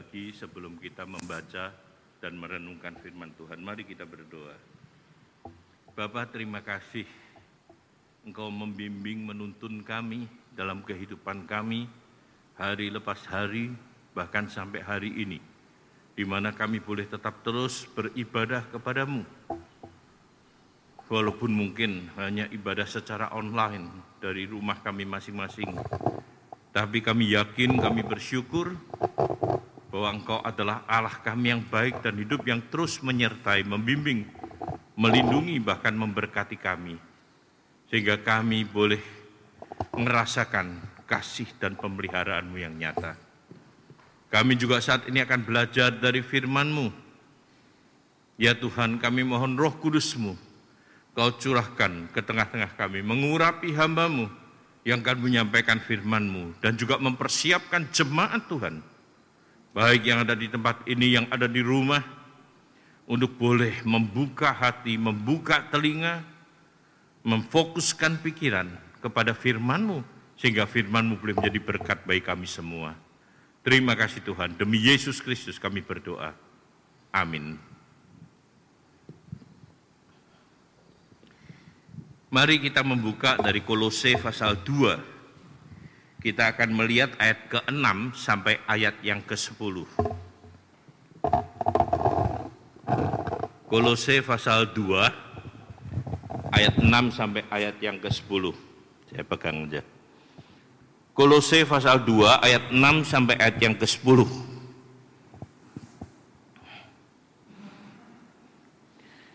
lagi sebelum kita membaca dan merenungkan firman Tuhan. Mari kita berdoa. Bapak terima kasih Engkau membimbing menuntun kami dalam kehidupan kami hari lepas hari bahkan sampai hari ini di mana kami boleh tetap terus beribadah kepadamu walaupun mungkin hanya ibadah secara online dari rumah kami masing-masing tapi kami yakin kami bersyukur bahwa Engkau adalah Allah kami yang baik dan hidup yang terus menyertai, membimbing, melindungi, bahkan memberkati kami. Sehingga kami boleh merasakan kasih dan pemeliharaanmu yang nyata. Kami juga saat ini akan belajar dari firman-Mu. Ya Tuhan, kami mohon roh kudus-Mu, Kau curahkan ke tengah-tengah kami, mengurapi hamba-Mu yang akan menyampaikan firman-Mu dan juga mempersiapkan jemaat Tuhan baik yang ada di tempat ini, yang ada di rumah, untuk boleh membuka hati, membuka telinga, memfokuskan pikiran kepada firman-Mu, sehingga firman-Mu boleh menjadi berkat bagi kami semua. Terima kasih Tuhan, demi Yesus Kristus kami berdoa. Amin. Mari kita membuka dari Kolose pasal 2 kita akan melihat ayat ke-6 sampai ayat yang ke-10. Kolose pasal 2 ayat 6 sampai ayat yang ke-10. Saya pegang aja. Kolose pasal 2 ayat 6 sampai ayat yang ke-10.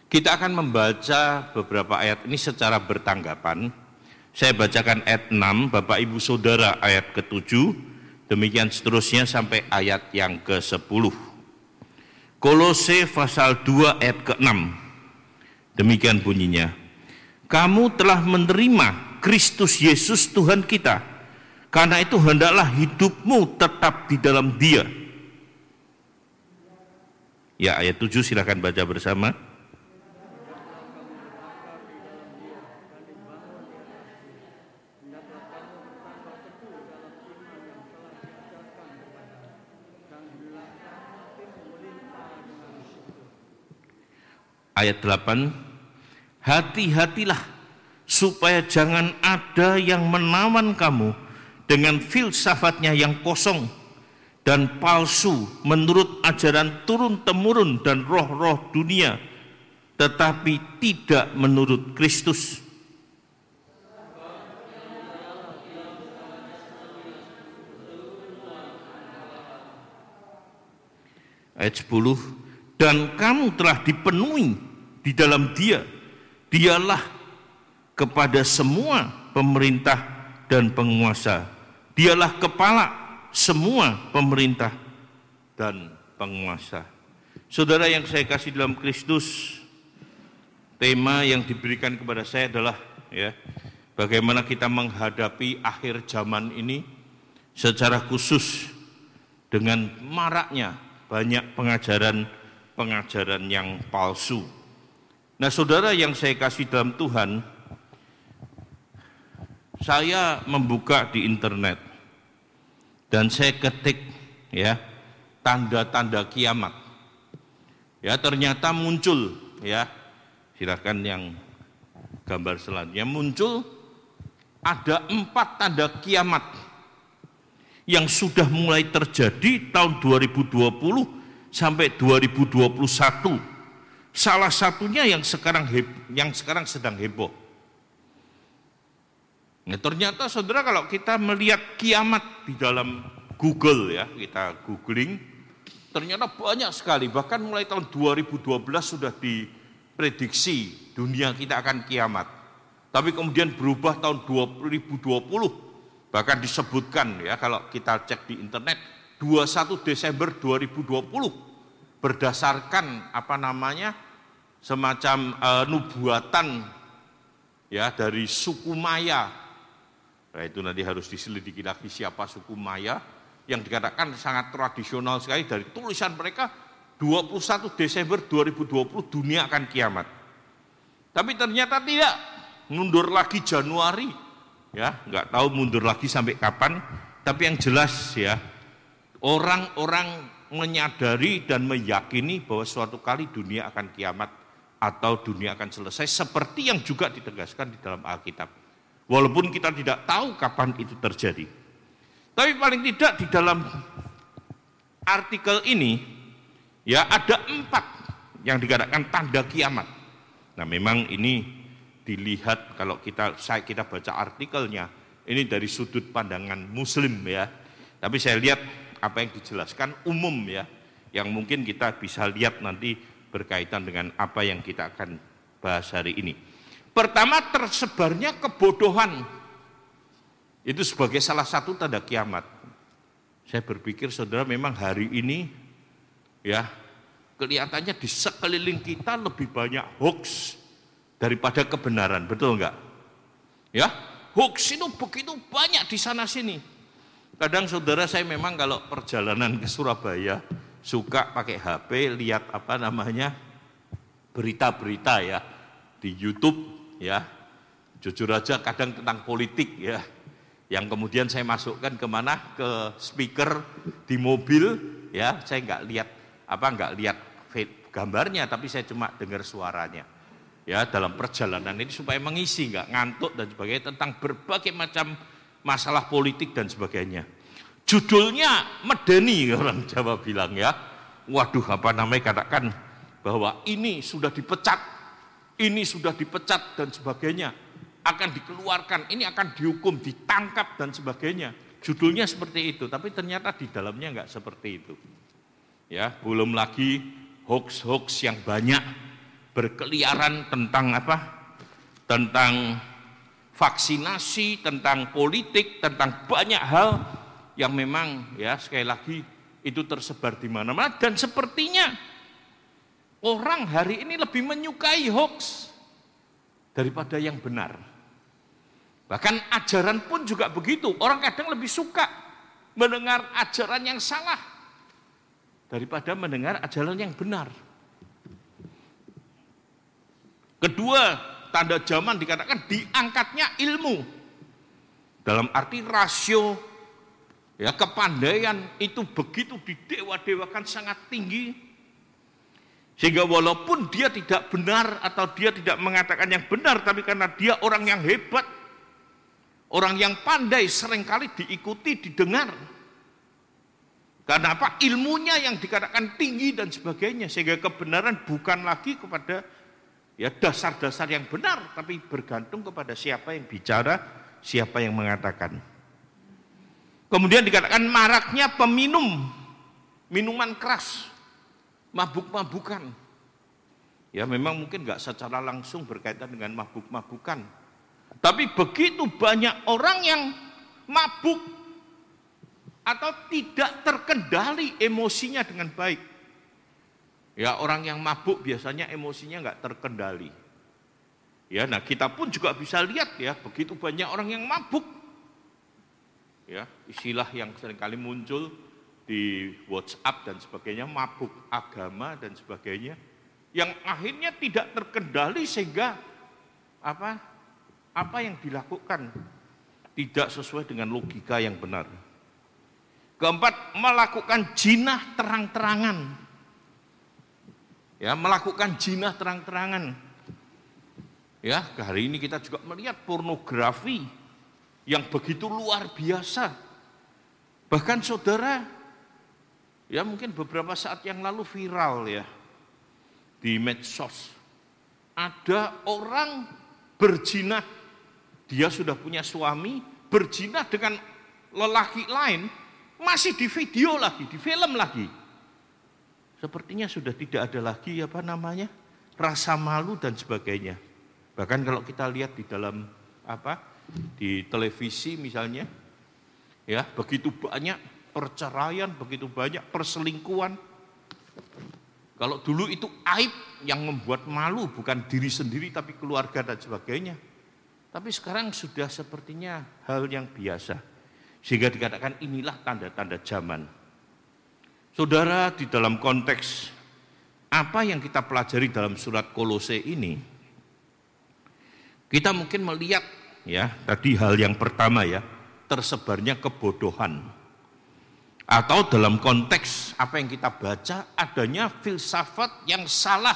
Kita akan membaca beberapa ayat ini secara bertanggapan saya bacakan ayat 6, Bapak Ibu Saudara ayat ke-7, demikian seterusnya sampai ayat yang ke-10. Kolose pasal 2 ayat ke-6. Demikian bunyinya. Kamu telah menerima Kristus Yesus Tuhan kita. Karena itu hendaklah hidupmu tetap di dalam dia. Ya ayat 7 silahkan baca bersama. Ayat 8 hati-hatilah supaya jangan ada yang menawan kamu dengan filsafatnya yang kosong dan palsu menurut ajaran turun-temurun dan roh-roh dunia tetapi tidak menurut Kristus. Ayat 10 dan kamu telah dipenuhi di dalam dia. Dialah kepada semua pemerintah dan penguasa. Dialah kepala semua pemerintah dan penguasa. Saudara yang saya kasih dalam Kristus, tema yang diberikan kepada saya adalah ya, bagaimana kita menghadapi akhir zaman ini secara khusus dengan maraknya banyak pengajaran pengajaran yang palsu. Nah, saudara yang saya kasih dalam Tuhan, saya membuka di internet dan saya ketik ya tanda-tanda kiamat. Ya, ternyata muncul ya. Silakan yang gambar selanjutnya muncul ada empat tanda kiamat yang sudah mulai terjadi tahun 2020 sampai 2021. Salah satunya yang sekarang yang sekarang sedang heboh. Nah, ternyata saudara kalau kita melihat kiamat di dalam Google ya, kita googling, ternyata banyak sekali. Bahkan mulai tahun 2012 sudah diprediksi dunia kita akan kiamat. Tapi kemudian berubah tahun 2020, bahkan disebutkan ya kalau kita cek di internet 21 Desember 2020 berdasarkan apa namanya semacam e, nubuatan ya dari suku Maya. Nah, itu nanti harus diselidiki lagi siapa suku Maya yang dikatakan sangat tradisional sekali dari tulisan mereka 21 Desember 2020 dunia akan kiamat. Tapi ternyata tidak, mundur lagi Januari, ya nggak tahu mundur lagi sampai kapan. Tapi yang jelas ya orang-orang menyadari dan meyakini bahwa suatu kali dunia akan kiamat atau dunia akan selesai seperti yang juga ditegaskan di dalam Alkitab. Walaupun kita tidak tahu kapan itu terjadi. Tapi paling tidak di dalam artikel ini ya ada empat yang dikatakan tanda kiamat. Nah memang ini dilihat kalau kita saya kita baca artikelnya ini dari sudut pandangan Muslim ya. Tapi saya lihat apa yang dijelaskan umum ya, yang mungkin kita bisa lihat nanti berkaitan dengan apa yang kita akan bahas hari ini. Pertama tersebarnya kebodohan itu sebagai salah satu tanda kiamat. Saya berpikir saudara memang hari ini ya kelihatannya di sekeliling kita lebih banyak hoax daripada kebenaran, betul enggak? Ya, hoax itu begitu banyak di sana sini. Kadang saudara saya memang kalau perjalanan ke Surabaya suka pakai HP lihat apa namanya berita-berita ya di YouTube ya. Jujur aja kadang tentang politik ya. Yang kemudian saya masukkan ke mana ke speaker di mobil ya. Saya nggak lihat apa nggak lihat gambarnya tapi saya cuma dengar suaranya ya dalam perjalanan ini supaya mengisi nggak ngantuk dan sebagainya tentang berbagai macam masalah politik dan sebagainya judulnya medeni orang Jawa bilang ya waduh apa namanya katakan bahwa ini sudah dipecat ini sudah dipecat dan sebagainya akan dikeluarkan, ini akan dihukum, ditangkap dan sebagainya. Judulnya seperti itu, tapi ternyata di dalamnya enggak seperti itu. Ya, belum lagi hoax-hoax yang banyak berkeliaran tentang apa? Tentang vaksinasi, tentang politik, tentang banyak hal yang memang ya sekali lagi itu tersebar di mana-mana dan sepertinya orang hari ini lebih menyukai hoax daripada yang benar. Bahkan ajaran pun juga begitu. Orang kadang lebih suka mendengar ajaran yang salah daripada mendengar ajaran yang benar. Kedua, tanda zaman dikatakan diangkatnya ilmu. Dalam arti rasio ya kepandaian itu begitu didewa-dewakan sangat tinggi sehingga walaupun dia tidak benar atau dia tidak mengatakan yang benar tapi karena dia orang yang hebat Orang yang pandai sering kali diikuti, didengar. Karena apa? Ilmunya yang dikatakan tinggi dan sebagainya. Sehingga kebenaran bukan lagi kepada ya dasar-dasar yang benar. Tapi bergantung kepada siapa yang bicara, siapa yang mengatakan. Kemudian dikatakan maraknya peminum, minuman keras, mabuk-mabukan. Ya memang mungkin nggak secara langsung berkaitan dengan mabuk-mabukan tapi begitu banyak orang yang mabuk atau tidak terkendali emosinya dengan baik. Ya orang yang mabuk biasanya emosinya nggak terkendali. Ya, nah kita pun juga bisa lihat ya begitu banyak orang yang mabuk. Ya, istilah yang sering kali muncul di WhatsApp dan sebagainya, mabuk agama dan sebagainya, yang akhirnya tidak terkendali sehingga apa apa yang dilakukan tidak sesuai dengan logika yang benar. Keempat, melakukan jinah terang-terangan. Ya, melakukan jinah terang-terangan. Ya, hari ini kita juga melihat pornografi yang begitu luar biasa. Bahkan saudara, ya mungkin beberapa saat yang lalu viral ya di medsos. Ada orang berjinah dia sudah punya suami, berzina dengan lelaki lain, masih di video lagi, di film lagi. Sepertinya sudah tidak ada lagi apa namanya rasa malu dan sebagainya. Bahkan kalau kita lihat di dalam apa di televisi misalnya, ya begitu banyak perceraian, begitu banyak perselingkuhan. Kalau dulu itu aib yang membuat malu bukan diri sendiri tapi keluarga dan sebagainya. Tapi sekarang sudah sepertinya hal yang biasa. Sehingga dikatakan inilah tanda-tanda zaman. Saudara, di dalam konteks apa yang kita pelajari dalam surat Kolose ini, kita mungkin melihat ya, tadi hal yang pertama ya, tersebarnya kebodohan. Atau dalam konteks apa yang kita baca adanya filsafat yang salah,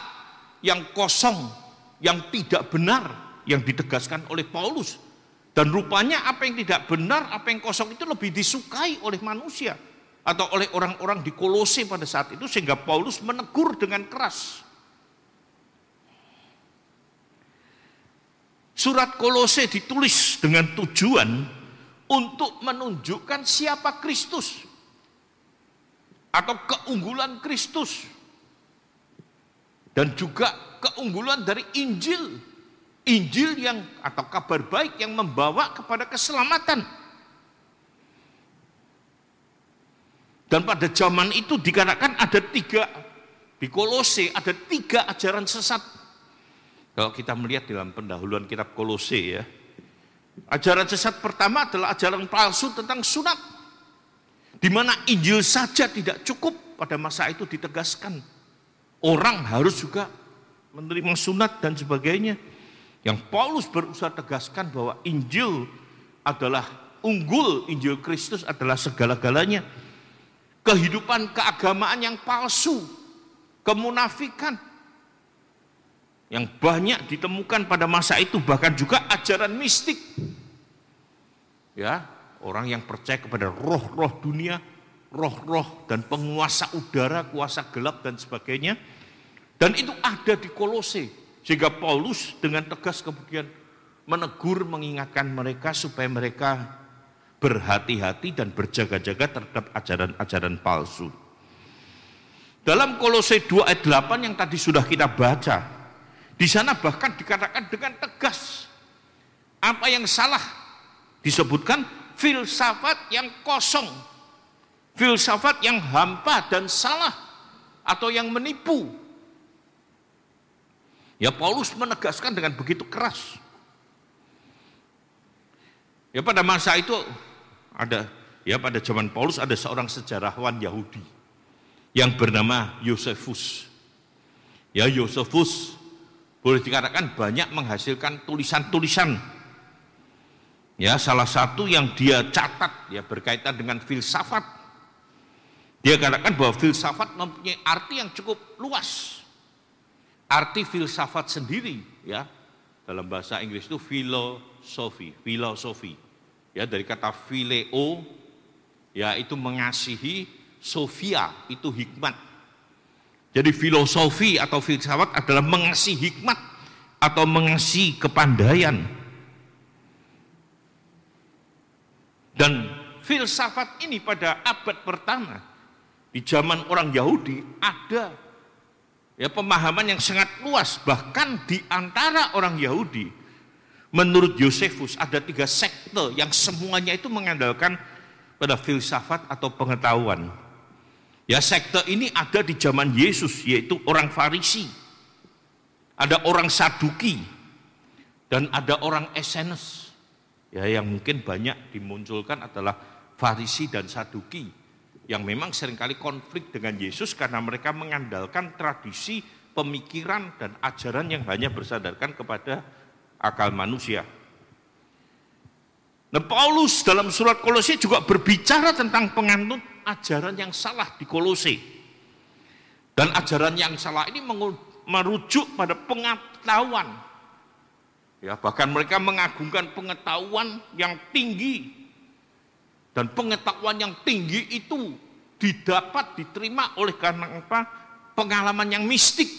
yang kosong, yang tidak benar yang ditegaskan oleh Paulus. Dan rupanya apa yang tidak benar, apa yang kosong itu lebih disukai oleh manusia atau oleh orang-orang di Kolose pada saat itu sehingga Paulus menegur dengan keras. Surat Kolose ditulis dengan tujuan untuk menunjukkan siapa Kristus atau keunggulan Kristus dan juga keunggulan dari Injil. Injil yang atau kabar baik yang membawa kepada keselamatan. Dan pada zaman itu dikatakan ada tiga di Kolose ada tiga ajaran sesat kalau kita melihat dalam pendahuluan kitab Kolose ya ajaran sesat pertama adalah ajaran palsu tentang sunat di mana Injil saja tidak cukup pada masa itu ditegaskan. Orang harus juga menerima sunat dan sebagainya. Yang Paulus berusaha tegaskan bahwa Injil adalah unggul, Injil Kristus adalah segala-galanya. Kehidupan keagamaan yang palsu, kemunafikan, yang banyak ditemukan pada masa itu bahkan juga ajaran mistik ya orang yang percaya kepada roh-roh dunia, roh-roh dan penguasa udara, kuasa gelap dan sebagainya. Dan itu ada di Kolose. Sehingga Paulus dengan tegas kemudian menegur, mengingatkan mereka supaya mereka berhati-hati dan berjaga-jaga terhadap ajaran-ajaran palsu. Dalam Kolose 2 ayat 8 yang tadi sudah kita baca, di sana bahkan dikatakan dengan tegas apa yang salah disebutkan filsafat yang kosong, filsafat yang hampa dan salah atau yang menipu. Ya Paulus menegaskan dengan begitu keras. Ya pada masa itu ada ya pada zaman Paulus ada seorang sejarawan Yahudi yang bernama Yosefus. Ya Yosefus boleh dikatakan banyak menghasilkan tulisan-tulisan Ya, salah satu yang dia catat ya berkaitan dengan filsafat. Dia katakan bahwa filsafat mempunyai arti yang cukup luas. Arti filsafat sendiri ya dalam bahasa Inggris itu filosofi, filosofi. Ya dari kata phileo ya itu mengasihi, sofia itu hikmat. Jadi filosofi atau filsafat adalah mengasihi hikmat atau mengasihi kepandaian Dan filsafat ini pada abad pertama di zaman orang Yahudi ada ya pemahaman yang sangat luas bahkan di antara orang Yahudi menurut Yosefus ada tiga sekte yang semuanya itu mengandalkan pada filsafat atau pengetahuan. Ya sekte ini ada di zaman Yesus yaitu orang Farisi. Ada orang Saduki dan ada orang Essenes. Ya, yang mungkin banyak dimunculkan adalah Farisi dan Saduki yang memang sering kali konflik dengan Yesus karena mereka mengandalkan tradisi, pemikiran dan ajaran yang hanya bersadarkan kepada akal manusia. Nah, Paulus dalam surat Kolose juga berbicara tentang penganut ajaran yang salah di Kolose. Dan ajaran yang salah ini merujuk pada pengetahuan Ya, bahkan mereka mengagungkan pengetahuan yang tinggi. Dan pengetahuan yang tinggi itu didapat diterima oleh karena apa? Pengalaman yang mistik.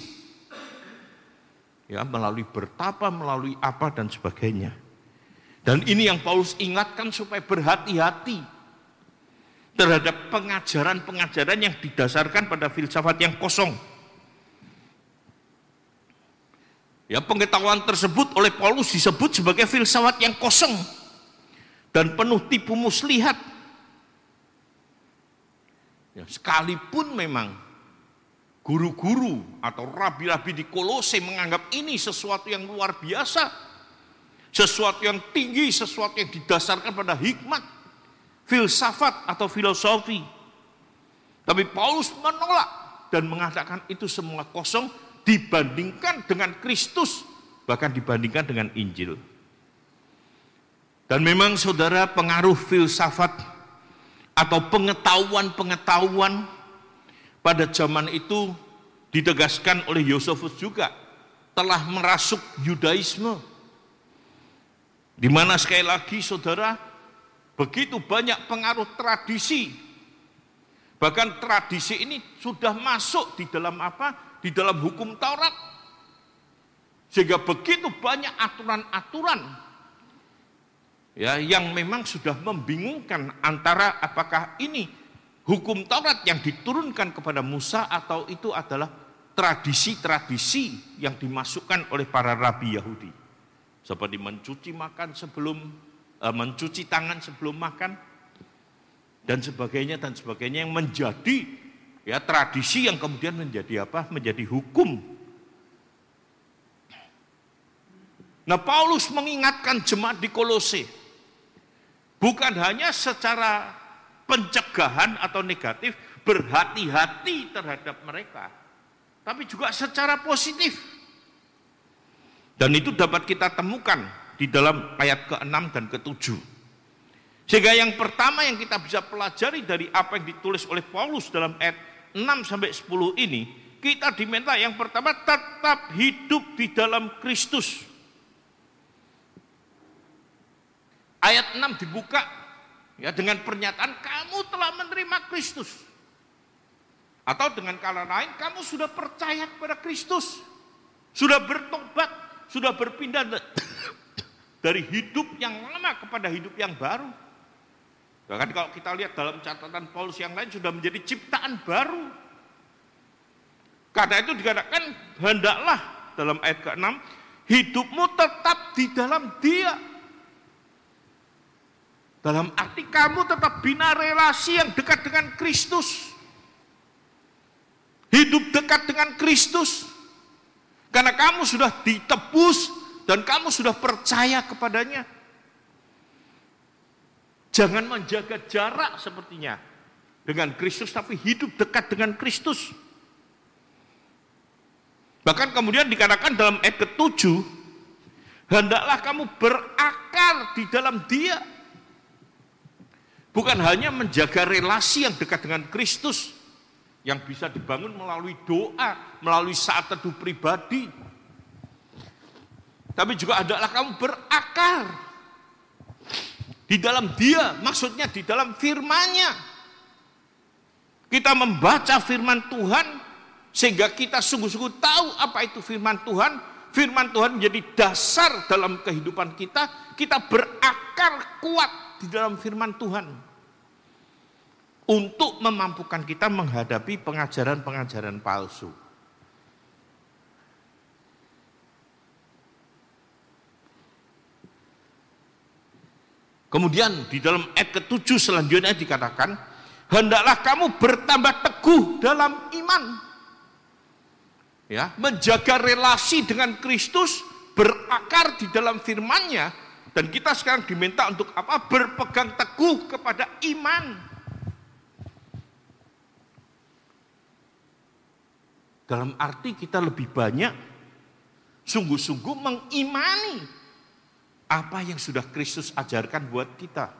Ya, melalui bertapa, melalui apa dan sebagainya. Dan ini yang Paulus ingatkan supaya berhati-hati terhadap pengajaran-pengajaran yang didasarkan pada filsafat yang kosong Ya, pengetahuan tersebut oleh Paulus disebut sebagai filsafat yang kosong dan penuh tipu muslihat. Ya, sekalipun memang guru-guru atau rabi-rabi di Kolose menganggap ini sesuatu yang luar biasa, sesuatu yang tinggi, sesuatu yang didasarkan pada hikmat, filsafat atau filosofi. Tapi Paulus menolak dan mengatakan itu semua kosong dibandingkan dengan Kristus, bahkan dibandingkan dengan Injil. Dan memang saudara pengaruh filsafat atau pengetahuan-pengetahuan pada zaman itu ditegaskan oleh Yosefus juga telah merasuk Yudaisme di mana sekali lagi saudara begitu banyak pengaruh tradisi. Bahkan tradisi ini sudah masuk di dalam apa? Di dalam hukum Taurat. Sehingga begitu banyak aturan-aturan ya yang memang sudah membingungkan antara apakah ini hukum Taurat yang diturunkan kepada Musa atau itu adalah tradisi-tradisi yang dimasukkan oleh para rabi Yahudi. Seperti mencuci makan sebelum mencuci tangan sebelum makan dan sebagainya dan sebagainya yang menjadi ya tradisi yang kemudian menjadi apa? menjadi hukum. Nah, Paulus mengingatkan jemaat di Kolose bukan hanya secara pencegahan atau negatif, berhati-hati terhadap mereka. Tapi juga secara positif. Dan itu dapat kita temukan di dalam ayat ke-6 dan ke-7. Sehingga yang pertama yang kita bisa pelajari dari apa yang ditulis oleh Paulus dalam ayat 6 sampai 10 ini, kita diminta yang pertama tetap hidup di dalam Kristus. Ayat 6 dibuka Ya dengan pernyataan kamu telah menerima Kristus. Atau dengan kala lain kamu sudah percaya kepada Kristus. Sudah bertobat, sudah berpindah dari hidup yang lama kepada hidup yang baru. Bahkan kalau kita lihat dalam catatan Paulus yang lain sudah menjadi ciptaan baru. Karena itu dikatakan hendaklah dalam ayat ke-6 hidupmu tetap di dalam dia dalam arti kamu tetap bina relasi yang dekat dengan Kristus. Hidup dekat dengan Kristus. Karena kamu sudah ditebus dan kamu sudah percaya kepadanya. Jangan menjaga jarak sepertinya dengan Kristus tapi hidup dekat dengan Kristus. Bahkan kemudian dikatakan dalam ayat ke-7, hendaklah kamu berakar di dalam Dia Bukan hanya menjaga relasi yang dekat dengan Kristus yang bisa dibangun melalui doa, melalui saat teduh pribadi. Tapi juga adalah kamu berakar di dalam dia, maksudnya di dalam firmannya. Kita membaca firman Tuhan sehingga kita sungguh-sungguh tahu apa itu firman Tuhan. Firman Tuhan menjadi dasar dalam kehidupan kita. Kita berakar kuat di dalam firman Tuhan untuk memampukan kita menghadapi pengajaran-pengajaran palsu. Kemudian di dalam ayat ketujuh selanjutnya dikatakan, hendaklah kamu bertambah teguh dalam iman. Ya, menjaga relasi dengan Kristus, berakar di dalam firman-Nya, dan kita sekarang diminta untuk apa? Berpegang teguh kepada iman. Dalam arti kita lebih banyak sungguh-sungguh mengimani apa yang sudah Kristus ajarkan buat kita.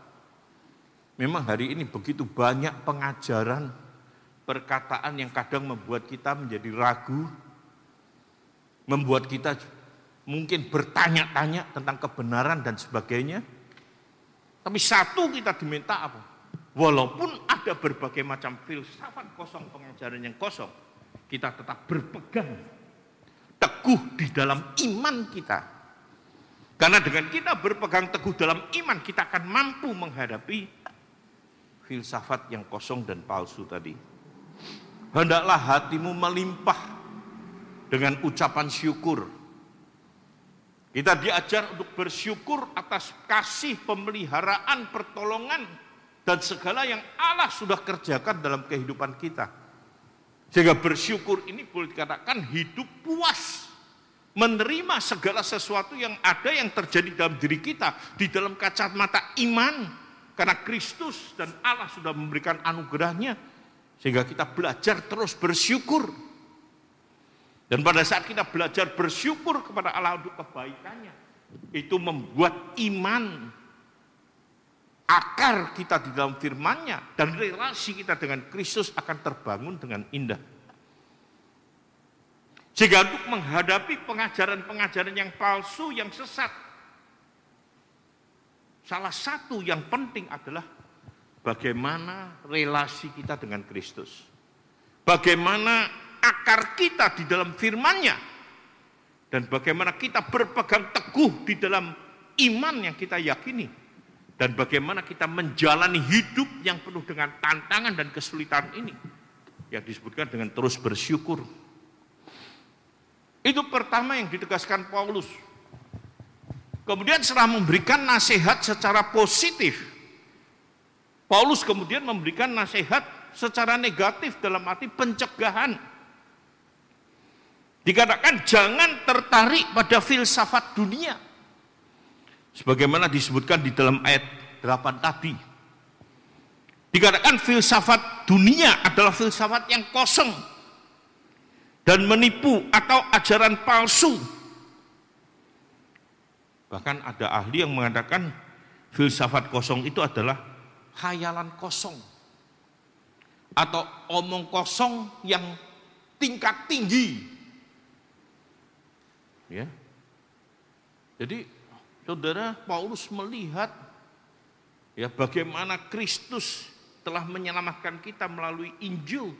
Memang hari ini begitu banyak pengajaran, perkataan yang kadang membuat kita menjadi ragu, membuat kita mungkin bertanya-tanya tentang kebenaran dan sebagainya. Tapi satu kita diminta apa? Walaupun ada berbagai macam filsafat kosong, pengajaran yang kosong, kita tetap berpegang teguh di dalam iman kita. Karena dengan kita berpegang teguh dalam iman, kita akan mampu menghadapi filsafat yang kosong dan palsu tadi. Hendaklah hatimu melimpah dengan ucapan syukur kita diajar untuk bersyukur atas kasih pemeliharaan, pertolongan, dan segala yang Allah sudah kerjakan dalam kehidupan kita. Sehingga bersyukur ini boleh dikatakan hidup puas. Menerima segala sesuatu yang ada yang terjadi dalam diri kita. Di dalam kacamata iman. Karena Kristus dan Allah sudah memberikan anugerahnya. Sehingga kita belajar terus bersyukur dan pada saat kita belajar bersyukur kepada Allah untuk kebaikannya, itu membuat iman akar kita di dalam firman-Nya dan relasi kita dengan Kristus akan terbangun dengan indah. Sehingga untuk menghadapi pengajaran-pengajaran yang palsu, yang sesat, salah satu yang penting adalah bagaimana relasi kita dengan Kristus. Bagaimana akar kita di dalam firman-Nya dan bagaimana kita berpegang teguh di dalam iman yang kita yakini dan bagaimana kita menjalani hidup yang penuh dengan tantangan dan kesulitan ini yang disebutkan dengan terus bersyukur. Itu pertama yang ditegaskan Paulus. Kemudian setelah memberikan nasihat secara positif, Paulus kemudian memberikan nasihat secara negatif dalam arti pencegahan. Dikatakan jangan tertarik pada filsafat dunia Sebagaimana disebutkan di dalam ayat 8 tadi. Dikatakan filsafat dunia adalah filsafat yang kosong dan menipu atau ajaran palsu. Bahkan ada ahli yang mengatakan filsafat kosong itu adalah khayalan kosong atau omong kosong yang tingkat tinggi. Ya. Jadi Saudara Paulus melihat ya bagaimana Kristus telah menyelamatkan kita melalui Injil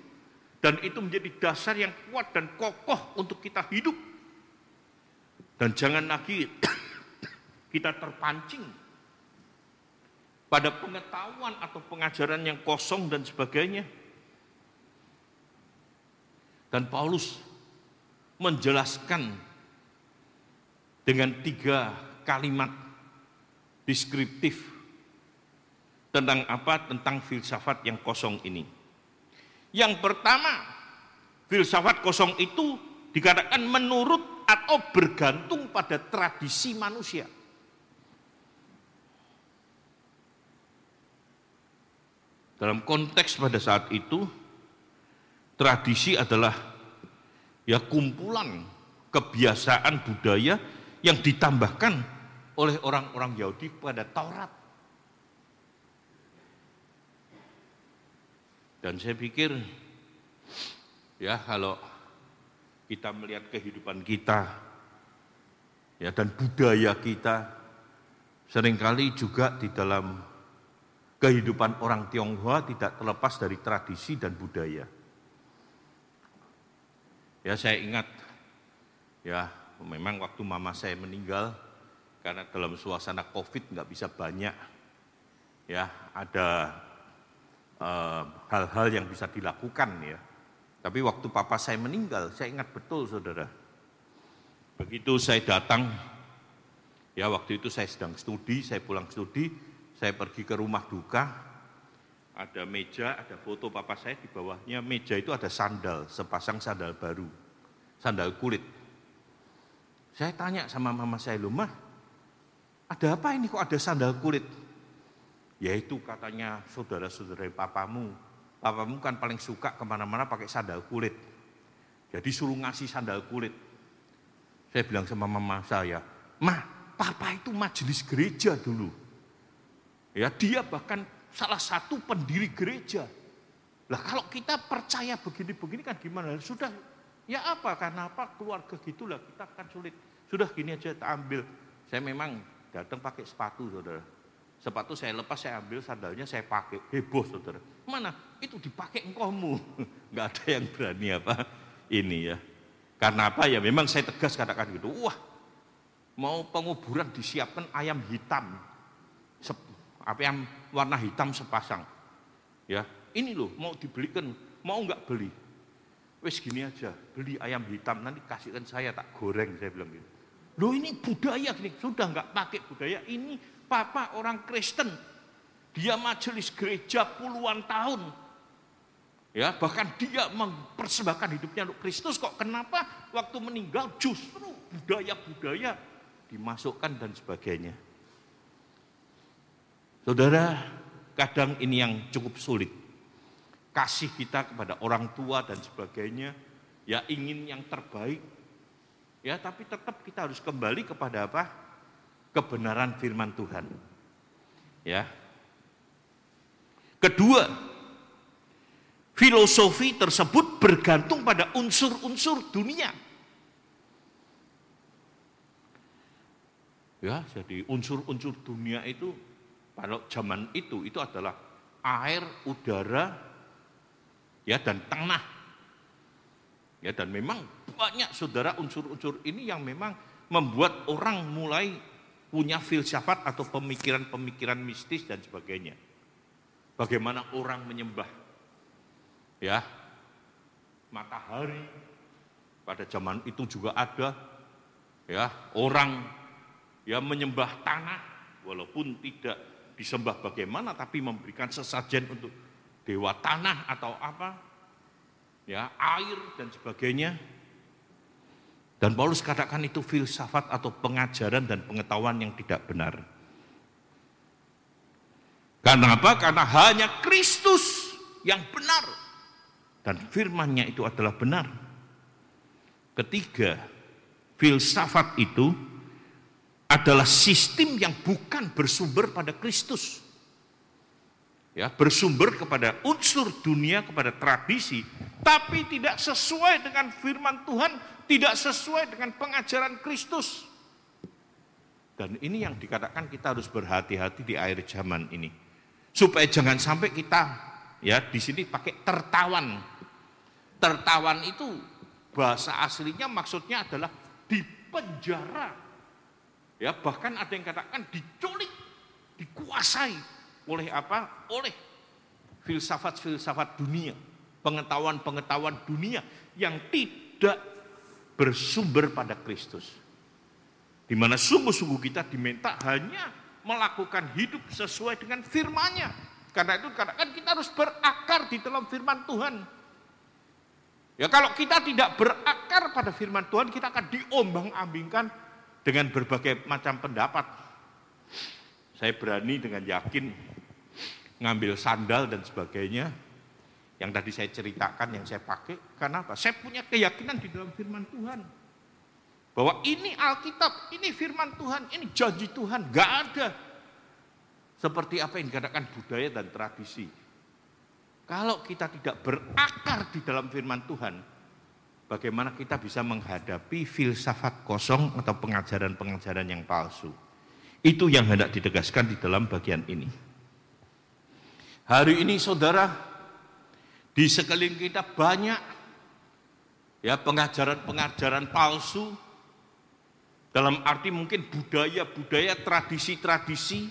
dan itu menjadi dasar yang kuat dan kokoh untuk kita hidup. Dan jangan lagi kita terpancing pada pengetahuan atau pengajaran yang kosong dan sebagainya. Dan Paulus menjelaskan dengan tiga kalimat deskriptif tentang apa? Tentang filsafat yang kosong ini. Yang pertama, filsafat kosong itu dikatakan menurut atau bergantung pada tradisi manusia. Dalam konteks pada saat itu, tradisi adalah ya kumpulan kebiasaan budaya yang ditambahkan oleh orang-orang Yahudi pada Taurat. Dan saya pikir ya kalau kita melihat kehidupan kita ya dan budaya kita sering kali juga di dalam kehidupan orang Tionghoa tidak terlepas dari tradisi dan budaya. Ya saya ingat ya memang waktu mama saya meninggal karena dalam suasana COVID nggak bisa banyak ya ada hal-hal uh, yang bisa dilakukan ya. Tapi waktu papa saya meninggal, saya ingat betul saudara. Begitu saya datang, ya waktu itu saya sedang studi, saya pulang studi, saya pergi ke rumah duka, ada meja, ada foto papa saya di bawahnya meja itu ada sandal, sepasang sandal baru, sandal kulit. Saya tanya sama mama saya, loh mah ada apa ini kok ada sandal kulit? Yaitu katanya saudara-saudara papamu. Papamu kan paling suka ke mana-mana pakai sandal kulit. Jadi suruh ngasih sandal kulit. Saya bilang sama mama saya, Ma, papa itu majelis gereja dulu. Ya, dia bahkan salah satu pendiri gereja. Lah kalau kita percaya begini-begini kan gimana? Sudah, ya apa? Karena apa? Keluarga gitulah kita akan sulit. Sudah gini aja kita ambil. Saya memang Datang pakai sepatu, saudara. Sepatu saya lepas, saya ambil sandalnya, saya pakai. Heboh, saudara. Mana? Itu dipakai engkomu. Nggak ada yang berani apa ini ya. Karena apa ya? Memang saya tegas katakan gitu. Wah, mau penguburan disiapkan ayam hitam. Sep, apa yang warna hitam sepasang. Ya, ini loh mau dibelikan, mau nggak beli? Wes gini aja, beli ayam hitam nanti kasihkan saya tak goreng saya bilang gitu. Loh ini budaya gini, sudah nggak pakai budaya ini papa orang Kristen. Dia majelis gereja puluhan tahun. Ya, bahkan dia mempersembahkan hidupnya untuk Kristus kok kenapa waktu meninggal justru budaya-budaya dimasukkan dan sebagainya. Saudara, kadang ini yang cukup sulit. Kasih kita kepada orang tua dan sebagainya, ya ingin yang terbaik, Ya, tapi tetap kita harus kembali kepada apa? Kebenaran firman Tuhan. Ya. Kedua, filosofi tersebut bergantung pada unsur-unsur dunia. Ya, jadi unsur-unsur dunia itu pada zaman itu itu adalah air, udara, ya dan tanah. Ya dan memang banyak saudara unsur-unsur ini yang memang membuat orang mulai punya filsafat atau pemikiran-pemikiran mistis dan sebagainya. Bagaimana orang menyembah ya matahari pada zaman itu juga ada ya orang ya menyembah tanah walaupun tidak disembah bagaimana tapi memberikan sesajen untuk dewa tanah atau apa, ya air dan sebagainya. Dan Paulus katakan itu filsafat atau pengajaran dan pengetahuan yang tidak benar. Karena apa? Karena hanya Kristus yang benar. Dan firmannya itu adalah benar. Ketiga, filsafat itu adalah sistem yang bukan bersumber pada Kristus ya bersumber kepada unsur dunia kepada tradisi tapi tidak sesuai dengan firman Tuhan tidak sesuai dengan pengajaran Kristus. Dan ini yang dikatakan kita harus berhati-hati di akhir zaman ini. Supaya jangan sampai kita ya di sini pakai tertawan. Tertawan itu bahasa aslinya maksudnya adalah di penjara. Ya bahkan ada yang katakan diculik dikuasai oleh apa? Oleh filsafat-filsafat dunia, pengetahuan-pengetahuan dunia yang tidak bersumber pada Kristus. Di mana sungguh-sungguh kita diminta hanya melakukan hidup sesuai dengan firman-Nya. Karena itu katakan kita harus berakar di dalam firman Tuhan. Ya kalau kita tidak berakar pada firman Tuhan, kita akan diombang-ambingkan dengan berbagai macam pendapat. Saya berani dengan yakin ngambil sandal dan sebagainya yang tadi saya ceritakan yang saya pakai karena apa? Saya punya keyakinan di dalam firman Tuhan bahwa ini Alkitab, ini firman Tuhan, ini janji Tuhan, gak ada seperti apa yang dikatakan budaya dan tradisi. Kalau kita tidak berakar di dalam firman Tuhan, bagaimana kita bisa menghadapi filsafat kosong atau pengajaran-pengajaran yang palsu? Itu yang hendak ditegaskan di dalam bagian ini. Hari ini saudara, di sekeliling kita banyak. Ya pengajaran-pengajaran palsu. Dalam arti mungkin budaya-budaya, tradisi-tradisi.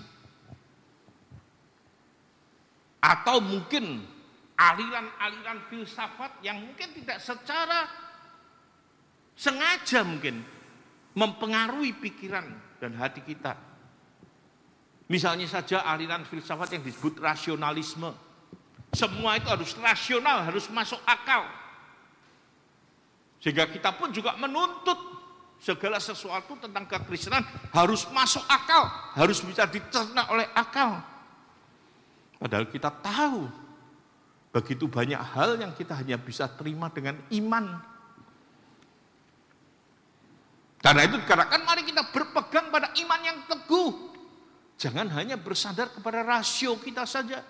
Atau mungkin aliran-aliran filsafat yang mungkin tidak secara sengaja mungkin mempengaruhi pikiran dan hati kita. Misalnya saja aliran filsafat yang disebut rasionalisme. Semua itu harus rasional, harus masuk akal. Sehingga kita pun juga menuntut segala sesuatu tentang kekristenan harus masuk akal, harus bisa dicerna oleh akal. Padahal kita tahu begitu banyak hal yang kita hanya bisa terima dengan iman. Karena itu dikatakan mari kita berpegang pada iman yang teguh. Jangan hanya bersandar kepada rasio kita saja.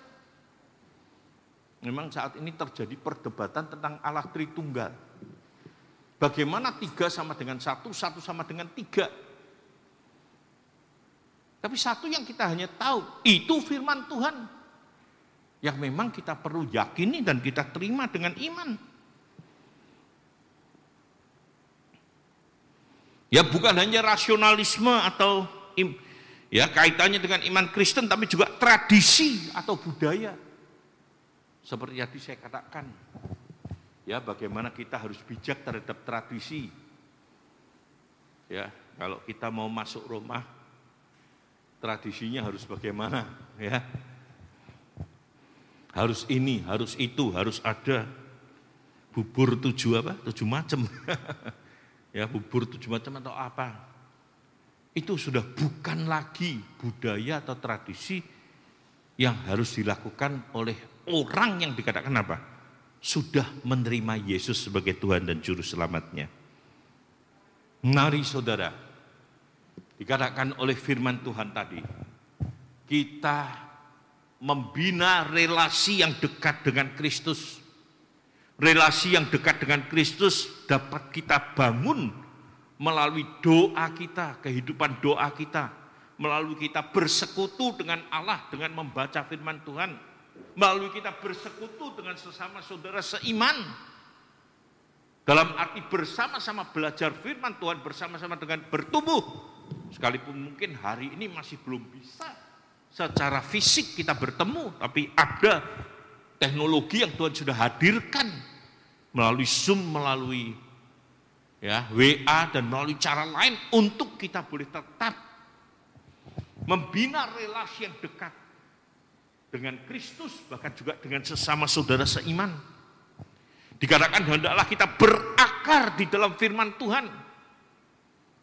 Memang saat ini terjadi perdebatan tentang Allah Tritunggal. Bagaimana tiga sama dengan satu, satu sama dengan tiga. Tapi satu yang kita hanya tahu, itu firman Tuhan. Yang memang kita perlu yakini dan kita terima dengan iman. Ya bukan hanya rasionalisme atau Ya, kaitannya dengan iman Kristen tapi juga tradisi atau budaya. Seperti yang tadi saya katakan. Ya, bagaimana kita harus bijak terhadap tradisi. Ya, kalau kita mau masuk rumah tradisinya harus bagaimana, ya. Harus ini, harus itu, harus ada bubur tujuh apa? Tujuh macam. ya, bubur tujuh macam atau apa? itu sudah bukan lagi budaya atau tradisi yang harus dilakukan oleh orang yang dikatakan apa? Sudah menerima Yesus sebagai Tuhan dan Juru Selamatnya. Mari saudara, dikatakan oleh firman Tuhan tadi, kita membina relasi yang dekat dengan Kristus. Relasi yang dekat dengan Kristus dapat kita bangun melalui doa kita, kehidupan doa kita, melalui kita bersekutu dengan Allah dengan membaca firman Tuhan, melalui kita bersekutu dengan sesama saudara seiman. Dalam arti bersama-sama belajar firman Tuhan bersama-sama dengan bertumbuh. Sekalipun mungkin hari ini masih belum bisa secara fisik kita bertemu, tapi ada teknologi yang Tuhan sudah hadirkan melalui Zoom, melalui ya WA dan melalui cara lain untuk kita boleh tetap membina relasi yang dekat dengan Kristus bahkan juga dengan sesama saudara seiman. Dikatakan hendaklah kita berakar di dalam firman Tuhan.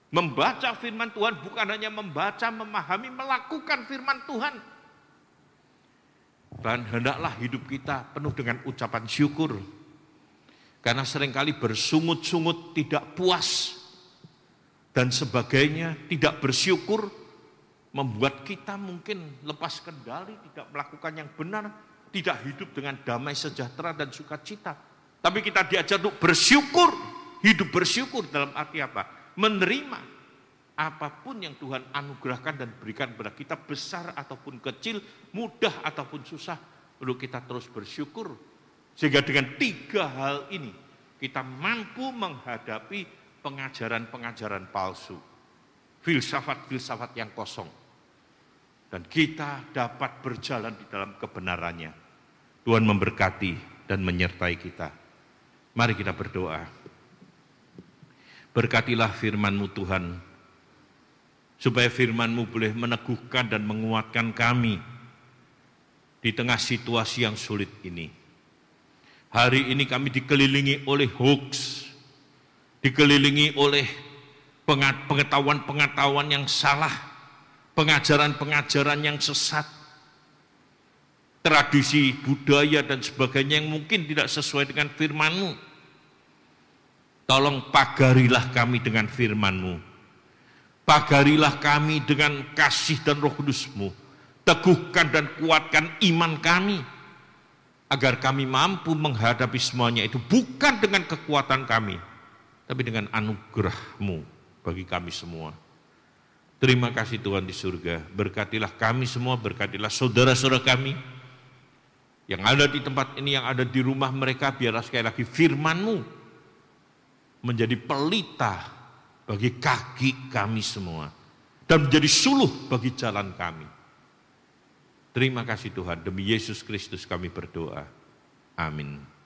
Membaca firman Tuhan bukan hanya membaca, memahami, melakukan firman Tuhan. Dan hendaklah hidup kita penuh dengan ucapan syukur. Karena sering kali bersungut-sungut tidak puas dan sebagainya, tidak bersyukur, membuat kita mungkin lepas kendali, tidak melakukan yang benar, tidak hidup dengan damai sejahtera dan sukacita. Tapi kita diajar untuk bersyukur, hidup bersyukur dalam arti apa? menerima apa pun yang Tuhan anugerahkan dan berikan kepada kita besar ataupun kecil, mudah ataupun susah, untuk kita terus bersyukur. Sehingga dengan tiga hal ini kita mampu menghadapi pengajaran-pengajaran palsu, filsafat-filsafat yang kosong. Dan kita dapat berjalan di dalam kebenarannya. Tuhan memberkati dan menyertai kita. Mari kita berdoa. Berkatilah firman-Mu Tuhan, supaya firman-Mu boleh meneguhkan dan menguatkan kami di tengah situasi yang sulit ini. Hari ini kami dikelilingi oleh hoax, dikelilingi oleh pengetahuan-pengetahuan yang salah, pengajaran-pengajaran yang sesat, tradisi budaya dan sebagainya yang mungkin tidak sesuai dengan firman-Mu. Tolong pagarilah kami dengan firman-Mu. Pagarilah kami dengan kasih dan roh kudus-Mu. Teguhkan dan kuatkan iman kami. Agar kami mampu menghadapi semuanya itu bukan dengan kekuatan kami. Tapi dengan anugerah-Mu bagi kami semua. Terima kasih Tuhan di surga. Berkatilah kami semua, berkatilah saudara-saudara kami. Yang ada di tempat ini, yang ada di rumah mereka, biarlah sekali lagi firman-Mu menjadi pelita bagi kaki kami semua dan menjadi suluh bagi jalan kami. Terima kasih Tuhan, demi Yesus Kristus kami berdoa. Amin.